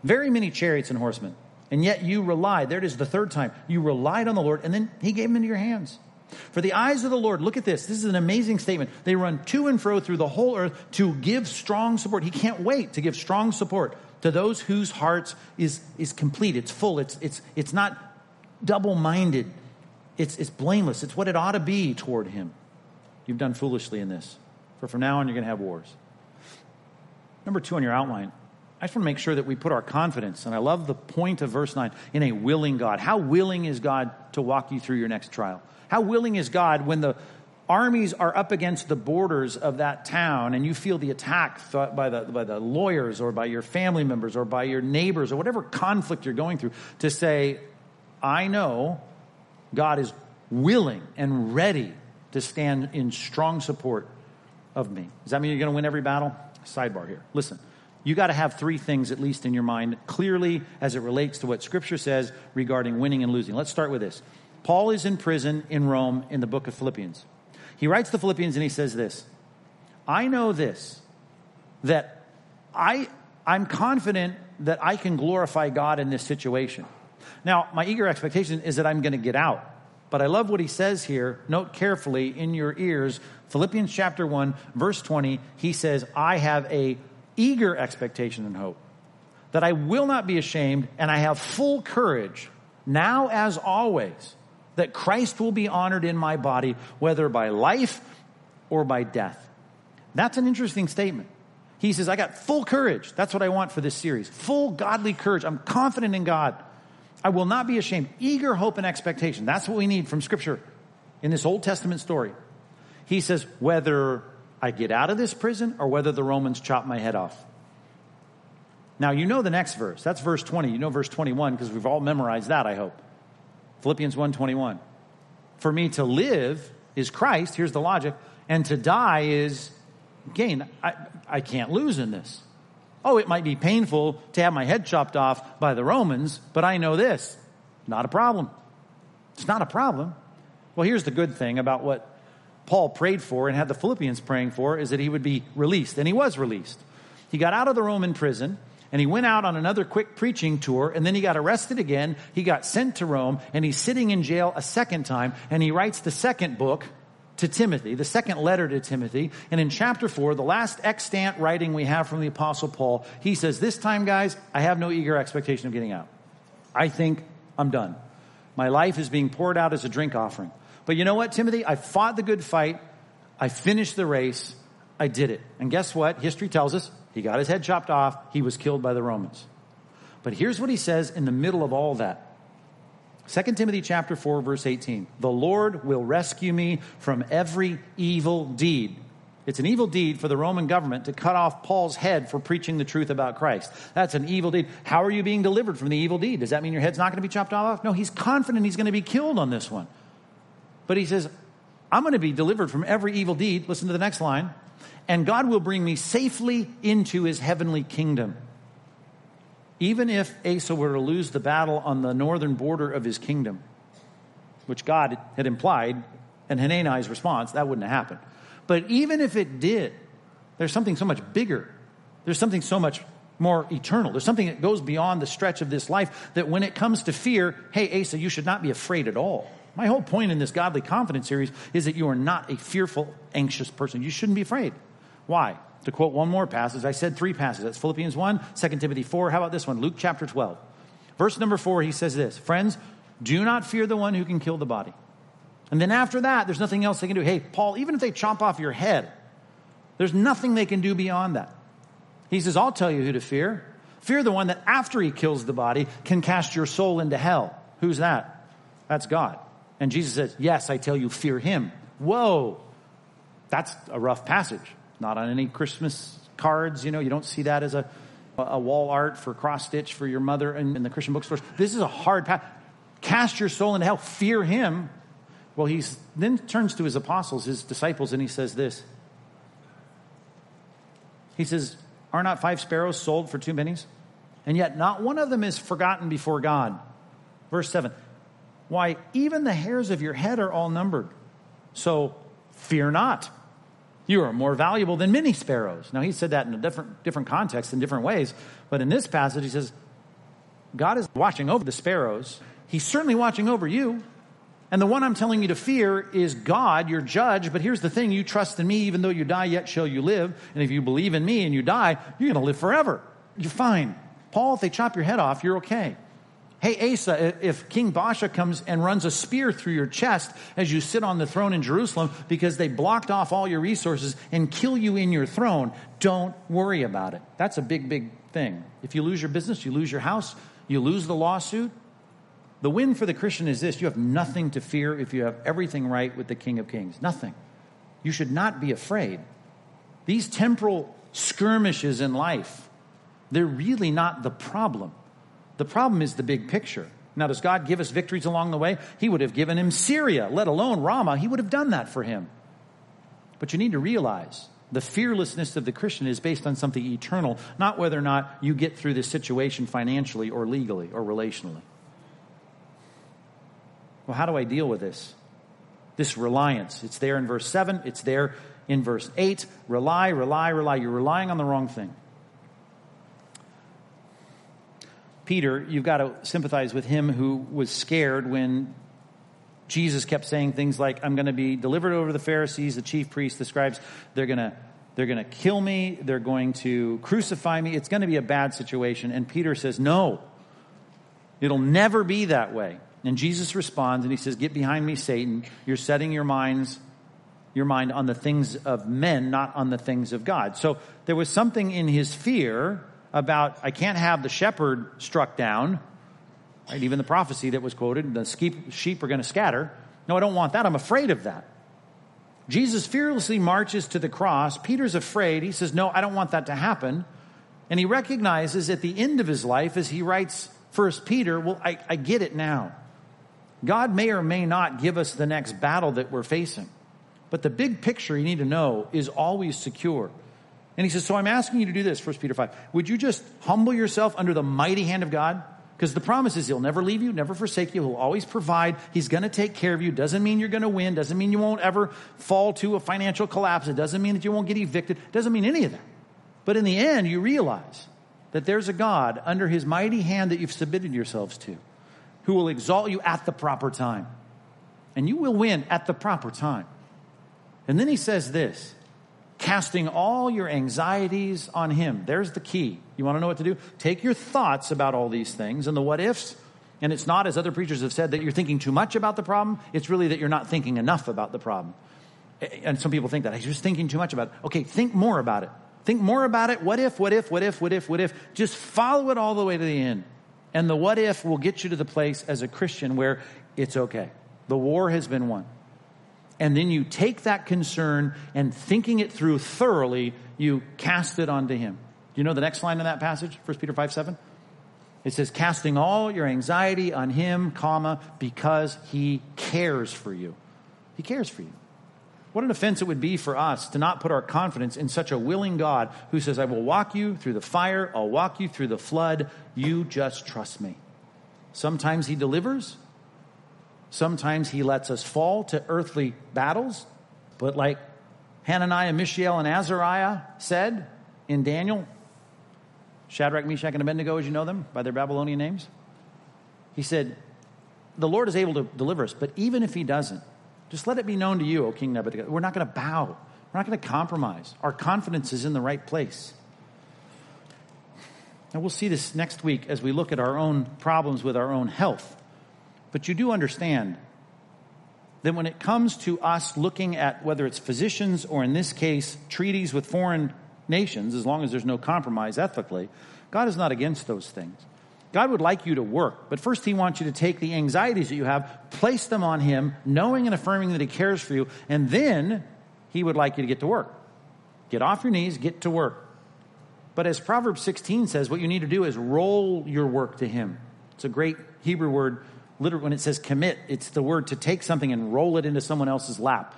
very many chariots and horsemen? And yet you relied, there it is the third time, you relied on the Lord, and then he gave them into your hands. For the eyes of the Lord, look at this. This is an amazing statement. They run to and fro through the whole earth to give strong support. He can't wait to give strong support to those whose hearts is, is complete. It's full. It's, it's, it's not double minded. It's, it's blameless. It's what it ought to be toward him. You've done foolishly in this. For from now on, you're going to have wars. Number two on your outline, I just want to make sure that we put our confidence, and I love the point of verse 9, in a willing God. How willing is God to walk you through your next trial? How willing is God when the armies are up against the borders of that town and you feel the attack by the, by the lawyers or by your family members or by your neighbors or whatever conflict you're going through to say, I know God is willing and ready to stand in strong support of me. Does that mean you're going to win every battle? Sidebar here. Listen, you got to have three things at least in your mind clearly as it relates to what Scripture says regarding winning and losing. Let's start with this. Paul is in prison in Rome in the book of Philippians. He writes the Philippians and he says this I know this, that I, I'm confident that I can glorify God in this situation. Now, my eager expectation is that I'm going to get out. But I love what he says here. Note carefully in your ears, Philippians chapter 1, verse 20, he says, I have a eager expectation and hope that I will not be ashamed and I have full courage now as always that Christ will be honored in my body, whether by life or by death. That's an interesting statement. He says, I got full courage. That's what I want for this series. Full godly courage. I'm confident in God. I will not be ashamed. Eager hope and expectation. That's what we need from Scripture in this Old Testament story. He says, whether I get out of this prison or whether the Romans chop my head off. Now, you know the next verse. That's verse 20. You know verse 21 because we've all memorized that, I hope. Philippians 1:21. For me to live is Christ, here's the logic, and to die is gain. I, I can't lose in this. Oh, it might be painful to have my head chopped off by the Romans, but I know this. Not a problem. It's not a problem. Well, here's the good thing about what Paul prayed for and had the Philippians praying for is that he would be released. And he was released. He got out of the Roman prison and he went out on another quick preaching tour and then he got arrested again. He got sent to Rome and he's sitting in jail a second time and he writes the second book to Timothy, the second letter to Timothy. And in chapter four, the last extant writing we have from the apostle Paul, he says, this time guys, I have no eager expectation of getting out. I think I'm done. My life is being poured out as a drink offering. But you know what, Timothy? I fought the good fight. I finished the race. I did it. And guess what? History tells us he got his head chopped off. He was killed by the Romans. But here's what he says in the middle of all that. 2 Timothy chapter 4 verse 18. The Lord will rescue me from every evil deed. It's an evil deed for the Roman government to cut off Paul's head for preaching the truth about Christ. That's an evil deed. How are you being delivered from the evil deed? Does that mean your head's not going to be chopped off? No, he's confident he's going to be killed on this one. But he says, I'm going to be delivered from every evil deed. Listen to the next line and God will bring me safely into his heavenly kingdom. Even if Asa were to lose the battle on the northern border of his kingdom, which God had implied, and Hanani's response, that wouldn't have happened. But even if it did, there's something so much bigger. There's something so much more eternal. There's something that goes beyond the stretch of this life that when it comes to fear, hey, Asa, you should not be afraid at all. My whole point in this godly confidence series is that you are not a fearful, anxious person. You shouldn't be afraid. Why? To quote one more passage, I said three passages. That's Philippians 1, 2 Timothy 4. How about this one? Luke chapter 12. Verse number 4, he says this Friends, do not fear the one who can kill the body. And then after that, there's nothing else they can do. Hey, Paul, even if they chop off your head, there's nothing they can do beyond that. He says, I'll tell you who to fear. Fear the one that after he kills the body can cast your soul into hell. Who's that? That's God. And Jesus says, Yes, I tell you, fear him. Whoa. That's a rough passage not on any Christmas cards. You know, you don't see that as a, a wall art for cross stitch for your mother in, in the Christian bookstores. This is a hard path. Cast your soul into hell. Fear him. Well, he then turns to his apostles, his disciples, and he says this. He says, Are not five sparrows sold for two pennies? And yet not one of them is forgotten before God. Verse 7 Why, even the hairs of your head are all numbered. So fear not. You are more valuable than many sparrows. Now, he said that in a different, different context, in different ways. But in this passage, he says, God is watching over the sparrows. He's certainly watching over you. And the one I'm telling you to fear is God, your judge. But here's the thing you trust in me, even though you die, yet shall you live. And if you believe in me and you die, you're going to live forever. You're fine. Paul, if they chop your head off, you're okay. Hey, Asa, if King Baasha comes and runs a spear through your chest as you sit on the throne in Jerusalem because they blocked off all your resources and kill you in your throne, don't worry about it. That's a big, big thing. If you lose your business, you lose your house, you lose the lawsuit. The win for the Christian is this you have nothing to fear if you have everything right with the King of Kings. Nothing. You should not be afraid. These temporal skirmishes in life, they're really not the problem. The problem is the big picture. Now, does God give us victories along the way? He would have given him Syria, let alone Ramah. He would have done that for him. But you need to realize the fearlessness of the Christian is based on something eternal, not whether or not you get through this situation financially or legally or relationally. Well, how do I deal with this? This reliance. It's there in verse 7, it's there in verse 8. Rely, rely, rely. You're relying on the wrong thing. Peter, you've got to sympathize with him who was scared when Jesus kept saying things like, I'm going to be delivered over to the Pharisees, the chief priests, the scribes. They're going to, they're going to kill me. They're going to crucify me. It's going to be a bad situation. And Peter says, No, it'll never be that way. And Jesus responds and he says, Get behind me, Satan. You're setting your minds your mind on the things of men, not on the things of God. So there was something in his fear about I can't have the shepherd struck down. Right? Even the prophecy that was quoted, the sheep are going to scatter. No, I don't want that. I'm afraid of that. Jesus fearlessly marches to the cross. Peter's afraid. He says, No, I don't want that to happen. And he recognizes at the end of his life, as he writes First Peter, well, I, I get it now. God may or may not give us the next battle that we're facing. But the big picture you need to know is always secure. And he says, So I'm asking you to do this, 1 Peter 5. Would you just humble yourself under the mighty hand of God? Because the promise is he'll never leave you, never forsake you. He'll always provide. He's going to take care of you. Doesn't mean you're going to win. Doesn't mean you won't ever fall to a financial collapse. It doesn't mean that you won't get evicted. Doesn't mean any of that. But in the end, you realize that there's a God under his mighty hand that you've submitted yourselves to who will exalt you at the proper time. And you will win at the proper time. And then he says this casting all your anxieties on Him. There's the key. You want to know what to do? Take your thoughts about all these things and the what ifs. And it's not, as other preachers have said, that you're thinking too much about the problem. It's really that you're not thinking enough about the problem. And some people think that. I'm just thinking too much about it. Okay, think more about it. Think more about it. What if, what if, what if, what if, what if? Just follow it all the way to the end. And the what if will get you to the place as a Christian where it's okay. The war has been won and then you take that concern and thinking it through thoroughly, you cast it onto him. Do you know the next line in that passage, 1 Peter 5 7? It says, casting all your anxiety on him, comma, because he cares for you. He cares for you. What an offense it would be for us to not put our confidence in such a willing God who says, I will walk you through the fire, I'll walk you through the flood, you just trust me. Sometimes he delivers, Sometimes he lets us fall to earthly battles, but like Hananiah, Mishael, and Azariah said in Daniel, Shadrach, Meshach, and Abednego, as you know them by their Babylonian names, he said, The Lord is able to deliver us, but even if he doesn't, just let it be known to you, O King Nebuchadnezzar, we're not going to bow. We're not going to compromise. Our confidence is in the right place. And we'll see this next week as we look at our own problems with our own health. But you do understand that when it comes to us looking at whether it's physicians or in this case treaties with foreign nations, as long as there's no compromise ethically, God is not against those things. God would like you to work, but first He wants you to take the anxieties that you have, place them on Him, knowing and affirming that He cares for you, and then He would like you to get to work. Get off your knees, get to work. But as Proverbs 16 says, what you need to do is roll your work to Him. It's a great Hebrew word literally, when it says commit, it's the word to take something and roll it into someone else's lap.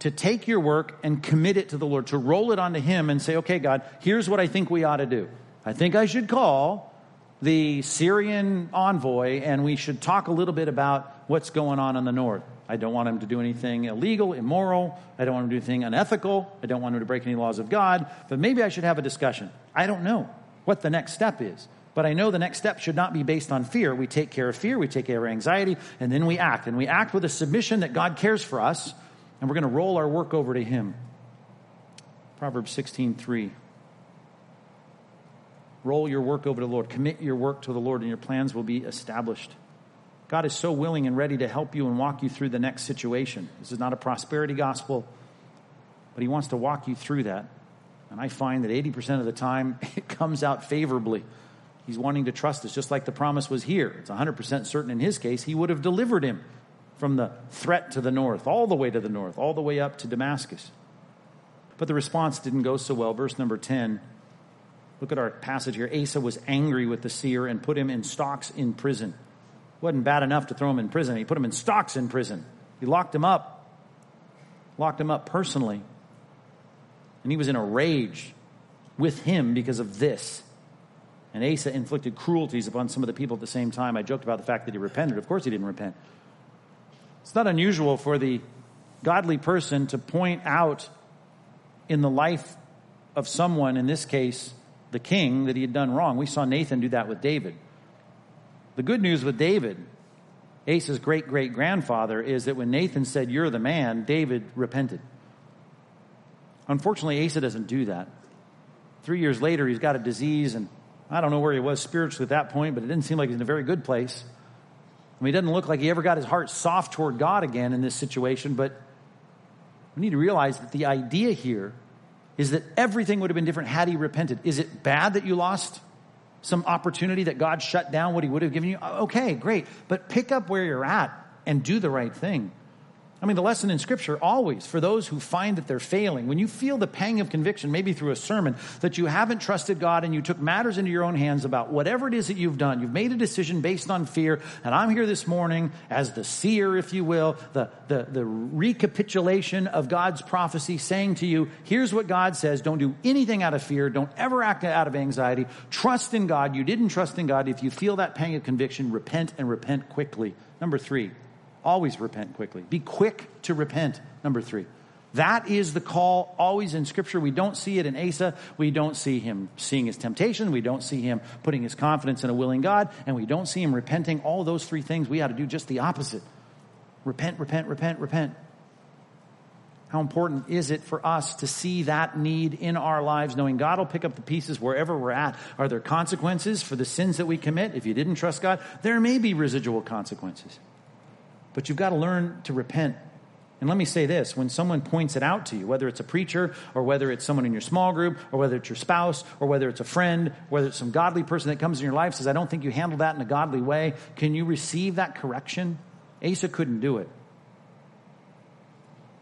To take your work and commit it to the Lord, to roll it onto Him and say, okay, God, here's what I think we ought to do. I think I should call the Syrian envoy, and we should talk a little bit about what's going on in the north. I don't want him to do anything illegal, immoral. I don't want him to do anything unethical. I don't want him to break any laws of God. But maybe I should have a discussion. I don't know what the next step is. But I know the next step should not be based on fear. We take care of fear, we take care of anxiety, and then we act. And we act with a submission that God cares for us, and we're going to roll our work over to Him. Proverbs 16 3. Roll your work over to the Lord. Commit your work to the Lord, and your plans will be established. God is so willing and ready to help you and walk you through the next situation. This is not a prosperity gospel, but He wants to walk you through that. And I find that 80% of the time [laughs] it comes out favorably. He's wanting to trust us, just like the promise was here. It's 100% certain in his case, he would have delivered him from the threat to the north, all the way to the north, all the way up to Damascus. But the response didn't go so well. Verse number 10 Look at our passage here. Asa was angry with the seer and put him in stocks in prison. It wasn't bad enough to throw him in prison. He put him in stocks in prison. He locked him up, locked him up personally. And he was in a rage with him because of this. And Asa inflicted cruelties upon some of the people at the same time. I joked about the fact that he repented. Of course, he didn't repent. It's not unusual for the godly person to point out in the life of someone, in this case, the king, that he had done wrong. We saw Nathan do that with David. The good news with David, Asa's great great grandfather, is that when Nathan said, You're the man, David repented. Unfortunately, Asa doesn't do that. Three years later, he's got a disease, and I don't know where he was spiritually at that point, but it didn't seem like he's in a very good place. I mean, it doesn't look like he ever got his heart soft toward God again in this situation, but we need to realize that the idea here is that everything would have been different had he repented. Is it bad that you lost some opportunity that God shut down what he would have given you? Okay, great. But pick up where you're at and do the right thing. I mean, the lesson in Scripture always, for those who find that they're failing, when you feel the pang of conviction, maybe through a sermon, that you haven't trusted God and you took matters into your own hands about whatever it is that you've done, you've made a decision based on fear, and I'm here this morning as the seer, if you will, the, the, the recapitulation of God's prophecy, saying to you, here's what God says, don't do anything out of fear, don't ever act out of anxiety, trust in God. You didn't trust in God. If you feel that pang of conviction, repent and repent quickly. Number three, Always repent quickly. Be quick to repent. Number three. That is the call always in Scripture. We don't see it in Asa. We don't see him seeing his temptation. We don't see him putting his confidence in a willing God. And we don't see him repenting. All those three things, we ought to do just the opposite repent, repent, repent, repent. How important is it for us to see that need in our lives, knowing God will pick up the pieces wherever we're at? Are there consequences for the sins that we commit? If you didn't trust God, there may be residual consequences. But you've got to learn to repent. And let me say this when someone points it out to you, whether it's a preacher or whether it's someone in your small group or whether it's your spouse or whether it's a friend, whether it's some godly person that comes in your life says, I don't think you handled that in a godly way, can you receive that correction? Asa couldn't do it.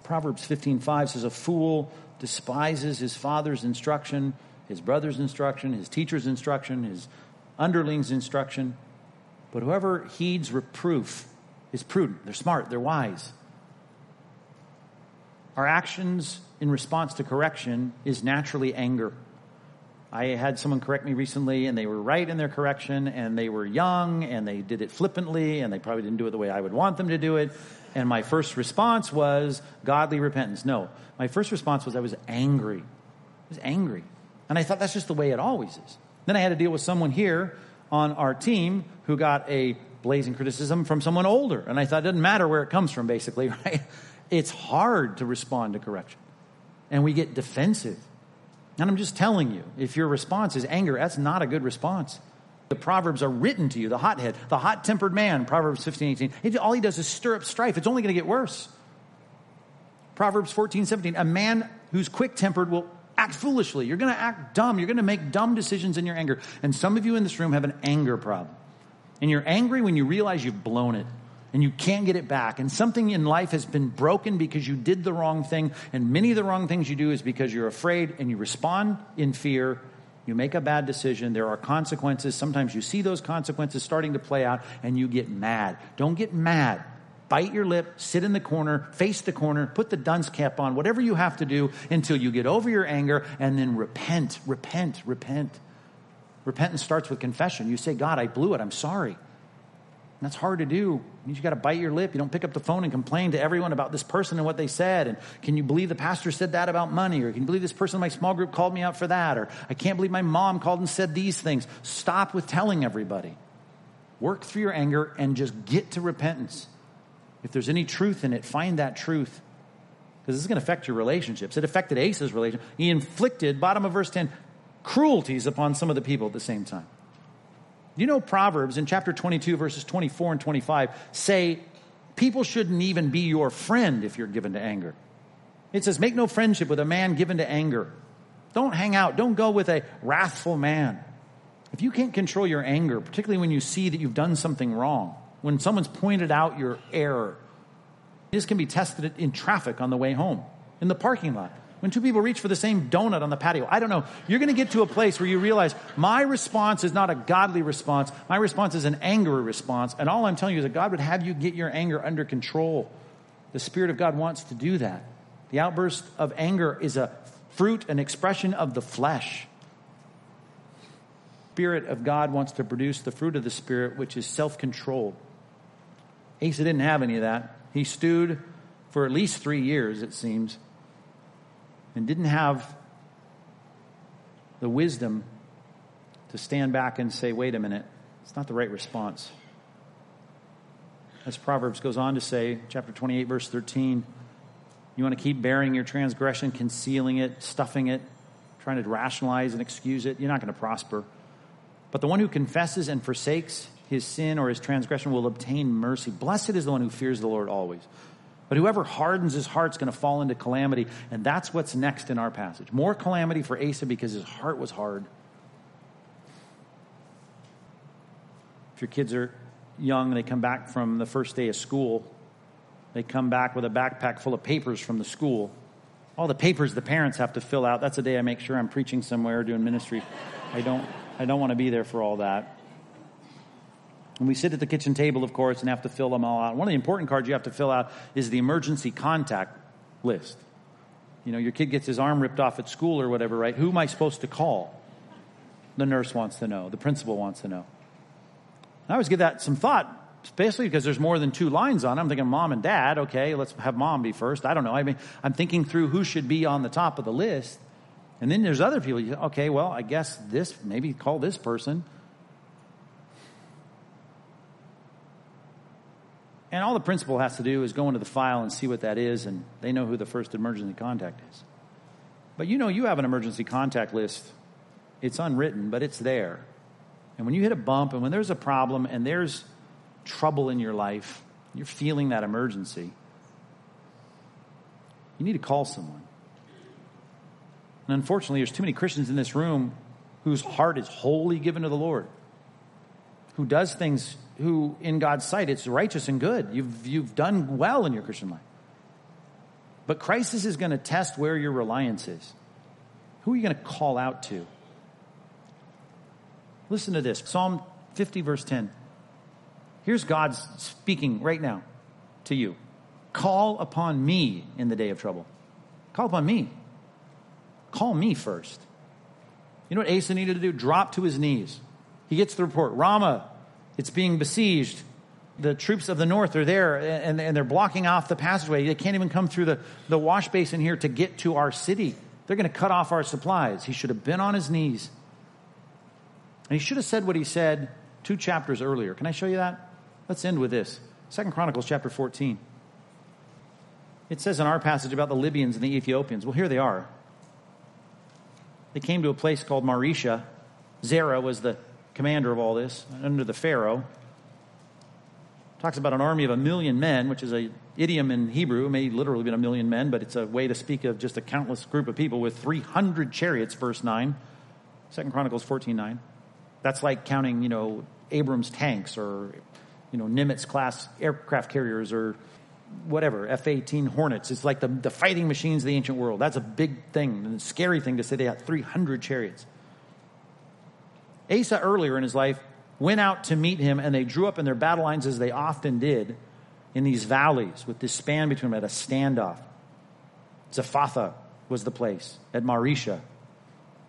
Proverbs 15:5 says a fool despises his father's instruction, his brother's instruction, his teacher's instruction, his underling's instruction, but whoever heeds reproof is prudent. They're smart. They're wise. Our actions in response to correction is naturally anger. I had someone correct me recently, and they were right in their correction, and they were young, and they did it flippantly, and they probably didn't do it the way I would want them to do it. And my first response was godly repentance. No, my first response was I was angry. I was angry. And I thought that's just the way it always is. Then I had to deal with someone here on our team who got a blazing criticism from someone older. And I thought it doesn't matter where it comes from, basically, [laughs] right? It's hard to respond to correction. And we get defensive. And I'm just telling you, if your response is anger, that's not a good response. The Proverbs are written to you, the hothead, the hot tempered man, Proverbs 15, 18. All he does is stir up strife. It's only going to get worse. Proverbs 14, 17. A man who's quick tempered will act foolishly. You're going to act dumb. You're going to make dumb decisions in your anger. And some of you in this room have an anger problem. And you're angry when you realize you've blown it and you can't get it back. And something in life has been broken because you did the wrong thing. And many of the wrong things you do is because you're afraid and you respond in fear. You make a bad decision. There are consequences. Sometimes you see those consequences starting to play out and you get mad. Don't get mad. Bite your lip, sit in the corner, face the corner, put the dunce cap on, whatever you have to do until you get over your anger and then repent, repent, repent. Repentance starts with confession. You say, God, I blew it. I'm sorry. And that's hard to do. You got to bite your lip. You don't pick up the phone and complain to everyone about this person and what they said. And can you believe the pastor said that about money? Or can you believe this person in my small group called me out for that? Or I can't believe my mom called and said these things. Stop with telling everybody. Work through your anger and just get to repentance. If there's any truth in it, find that truth. Because this is going to affect your relationships. It affected Asa's relationship. He inflicted, bottom of verse 10, cruelties upon some of the people at the same time. You know, Proverbs in chapter 22, verses 24 and 25 say people shouldn't even be your friend if you're given to anger. It says, Make no friendship with a man given to anger. Don't hang out. Don't go with a wrathful man. If you can't control your anger, particularly when you see that you've done something wrong, when someone's pointed out your error, this can be tested in traffic on the way home, in the parking lot when two people reach for the same donut on the patio. I don't know. You're going to get to a place where you realize my response is not a godly response. My response is an angry response. And all I'm telling you is that God would have you get your anger under control. The Spirit of God wants to do that. The outburst of anger is a fruit, an expression of the flesh. Spirit of God wants to produce the fruit of the Spirit, which is self control. Asa didn't have any of that. He stewed for at least three years, it seems and didn't have the wisdom to stand back and say, wait a minute, it's not the right response. As Proverbs goes on to say, chapter 28, verse 13, you want to keep bearing your transgression, concealing it, stuffing it, trying to rationalize and excuse it, you're not going to prosper. But the one who confesses and forsakes his sin or his transgression will obtain mercy. Blessed is the one who fears the Lord always. But whoever hardens his heart is going to fall into calamity. And that's what's next in our passage. More calamity for Asa because his heart was hard. If your kids are young and they come back from the first day of school, they come back with a backpack full of papers from the school. All the papers the parents have to fill out. That's a day I make sure I'm preaching somewhere, doing ministry. I don't, I don't want to be there for all that. And we sit at the kitchen table, of course, and have to fill them all out. One of the important cards you have to fill out is the emergency contact list. You know, your kid gets his arm ripped off at school or whatever, right? Who am I supposed to call? The nurse wants to know. The principal wants to know. I always give that some thought, especially because there's more than two lines on it. I'm thinking mom and dad. Okay, let's have mom be first. I don't know. I mean, I'm thinking through who should be on the top of the list. And then there's other people. Okay, well, I guess this, maybe call this person. And all the principal has to do is go into the file and see what that is, and they know who the first emergency contact is. But you know, you have an emergency contact list. It's unwritten, but it's there. And when you hit a bump and when there's a problem and there's trouble in your life, you're feeling that emergency, you need to call someone. And unfortunately, there's too many Christians in this room whose heart is wholly given to the Lord, who does things who, in God's sight, it's righteous and good. You've, you've done well in your Christian life. But crisis is going to test where your reliance is. Who are you going to call out to? Listen to this Psalm 50, verse 10. Here's God speaking right now to you Call upon me in the day of trouble. Call upon me. Call me first. You know what Asa needed to do? Drop to his knees. He gets the report Ramah it's being besieged. The troops of the north are there and, and they're blocking off the passageway. They can't even come through the, the wash basin here to get to our city. They're going to cut off our supplies. He should have been on his knees. And he should have said what he said two chapters earlier. Can I show you that? Let's end with this. Second Chronicles chapter 14. It says in our passage about the Libyans and the Ethiopians. Well, here they are. They came to a place called Mareshah. Zerah was the commander of all this, under the Pharaoh. Talks about an army of a million men, which is a idiom in Hebrew. It may literally be a million men, but it's a way to speak of just a countless group of people with 300 chariots, verse 9. Second Chronicles 14 9. That's like counting, you know, Abrams tanks or, you know, Nimitz class aircraft carriers or whatever, F 18 Hornets. It's like the, the fighting machines of the ancient world. That's a big thing a scary thing to say they had 300 chariots. Asa, earlier in his life, went out to meet him, and they drew up in their battle lines as they often did in these valleys with this span between them at a standoff. Zephathah was the place at Mareshah.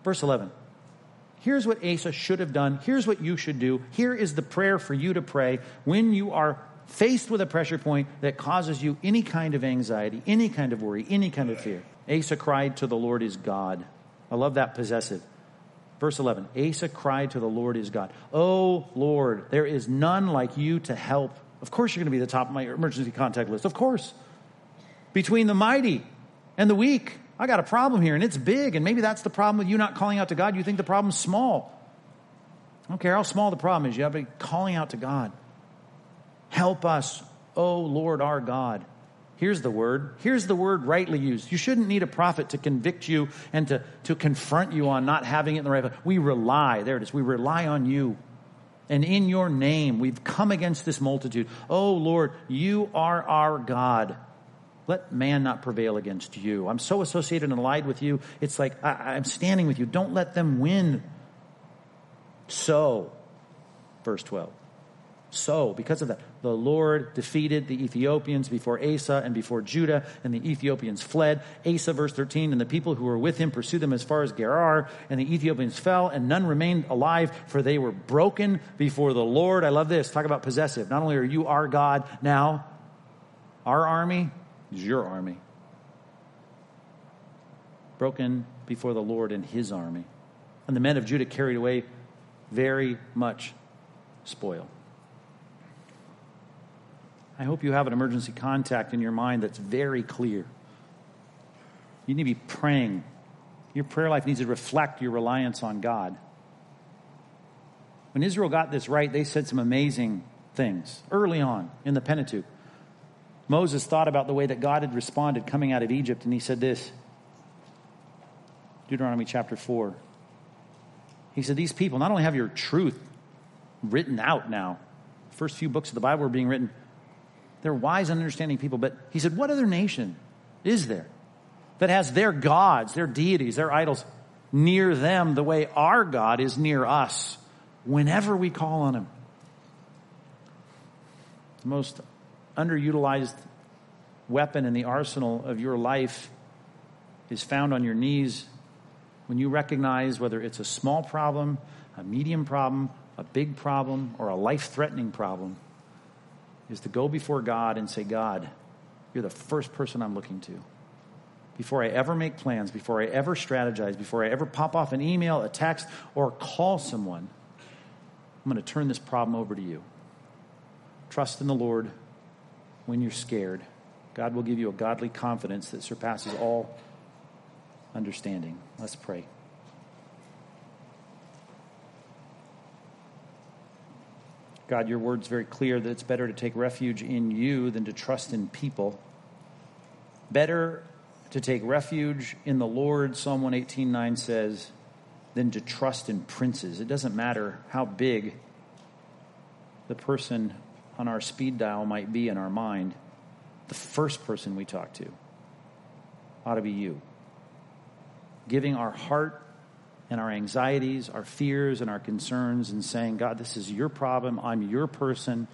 Verse 11. Here's what Asa should have done. Here's what you should do. Here is the prayer for you to pray when you are faced with a pressure point that causes you any kind of anxiety, any kind of worry, any kind of fear. Asa cried to the Lord is God. I love that possessive. Verse 11 Asa cried to the Lord his God. Oh Lord, there is none like you to help. Of course, you're going to be the top of my emergency contact list. Of course. Between the mighty and the weak, I got a problem here, and it's big, and maybe that's the problem with you not calling out to God. You think the problem's small. I don't care how small the problem is, you have to be calling out to God. Help us, oh Lord our God. Here's the word. Here's the word rightly used. You shouldn't need a prophet to convict you and to, to confront you on not having it in the right place. We rely, there it is, we rely on you. And in your name, we've come against this multitude. Oh Lord, you are our God. Let man not prevail against you. I'm so associated and allied with you. It's like I, I'm standing with you. Don't let them win. So, verse 12. So, because of that, the Lord defeated the Ethiopians before Asa and before Judah, and the Ethiopians fled. Asa, verse 13, and the people who were with him pursued them as far as Gerar, and the Ethiopians fell, and none remained alive, for they were broken before the Lord. I love this. Talk about possessive. Not only are you our God now, our army is your army. Broken before the Lord and his army. And the men of Judah carried away very much spoil. I hope you have an emergency contact in your mind that's very clear. You need to be praying. Your prayer life needs to reflect your reliance on God. When Israel got this right, they said some amazing things early on in the Pentateuch. Moses thought about the way that God had responded coming out of Egypt, and he said this Deuteronomy chapter 4. He said, These people not only have your truth written out now, first few books of the Bible were being written, they're wise and understanding people. But he said, What other nation is there that has their gods, their deities, their idols near them the way our God is near us whenever we call on him? The most underutilized weapon in the arsenal of your life is found on your knees when you recognize whether it's a small problem, a medium problem, a big problem, or a life threatening problem is to go before God and say, God, you're the first person I'm looking to. Before I ever make plans, before I ever strategize, before I ever pop off an email, a text, or call someone, I'm going to turn this problem over to you. Trust in the Lord when you're scared. God will give you a godly confidence that surpasses all understanding. Let's pray. God, your word's very clear that it's better to take refuge in you than to trust in people. Better to take refuge in the Lord, Psalm 118.9 says, than to trust in princes. It doesn't matter how big the person on our speed dial might be in our mind. The first person we talk to ought to be you. Giving our heart and our anxieties, our fears, and our concerns, and saying, God, this is your problem. I'm your person.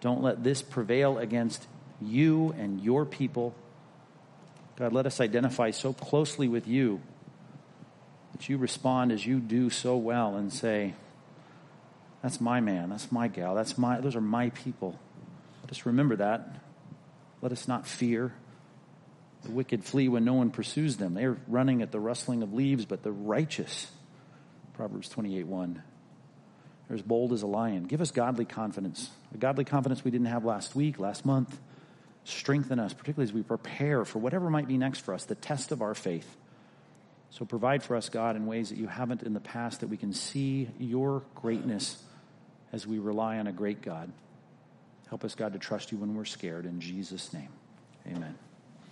Don't let this prevail against you and your people. God, let us identify so closely with you that you respond as you do so well and say, That's my man, that's my gal, that's my those are my people. Just remember that. Let us not fear. The wicked flee when no one pursues them. They're running at the rustling of leaves, but the righteous, Proverbs 28 1, they're as bold as a lion. Give us godly confidence, a godly confidence we didn't have last week, last month. Strengthen us, particularly as we prepare for whatever might be next for us, the test of our faith. So provide for us, God, in ways that you haven't in the past, that we can see your greatness as we rely on a great God. Help us, God, to trust you when we're scared. In Jesus' name, amen.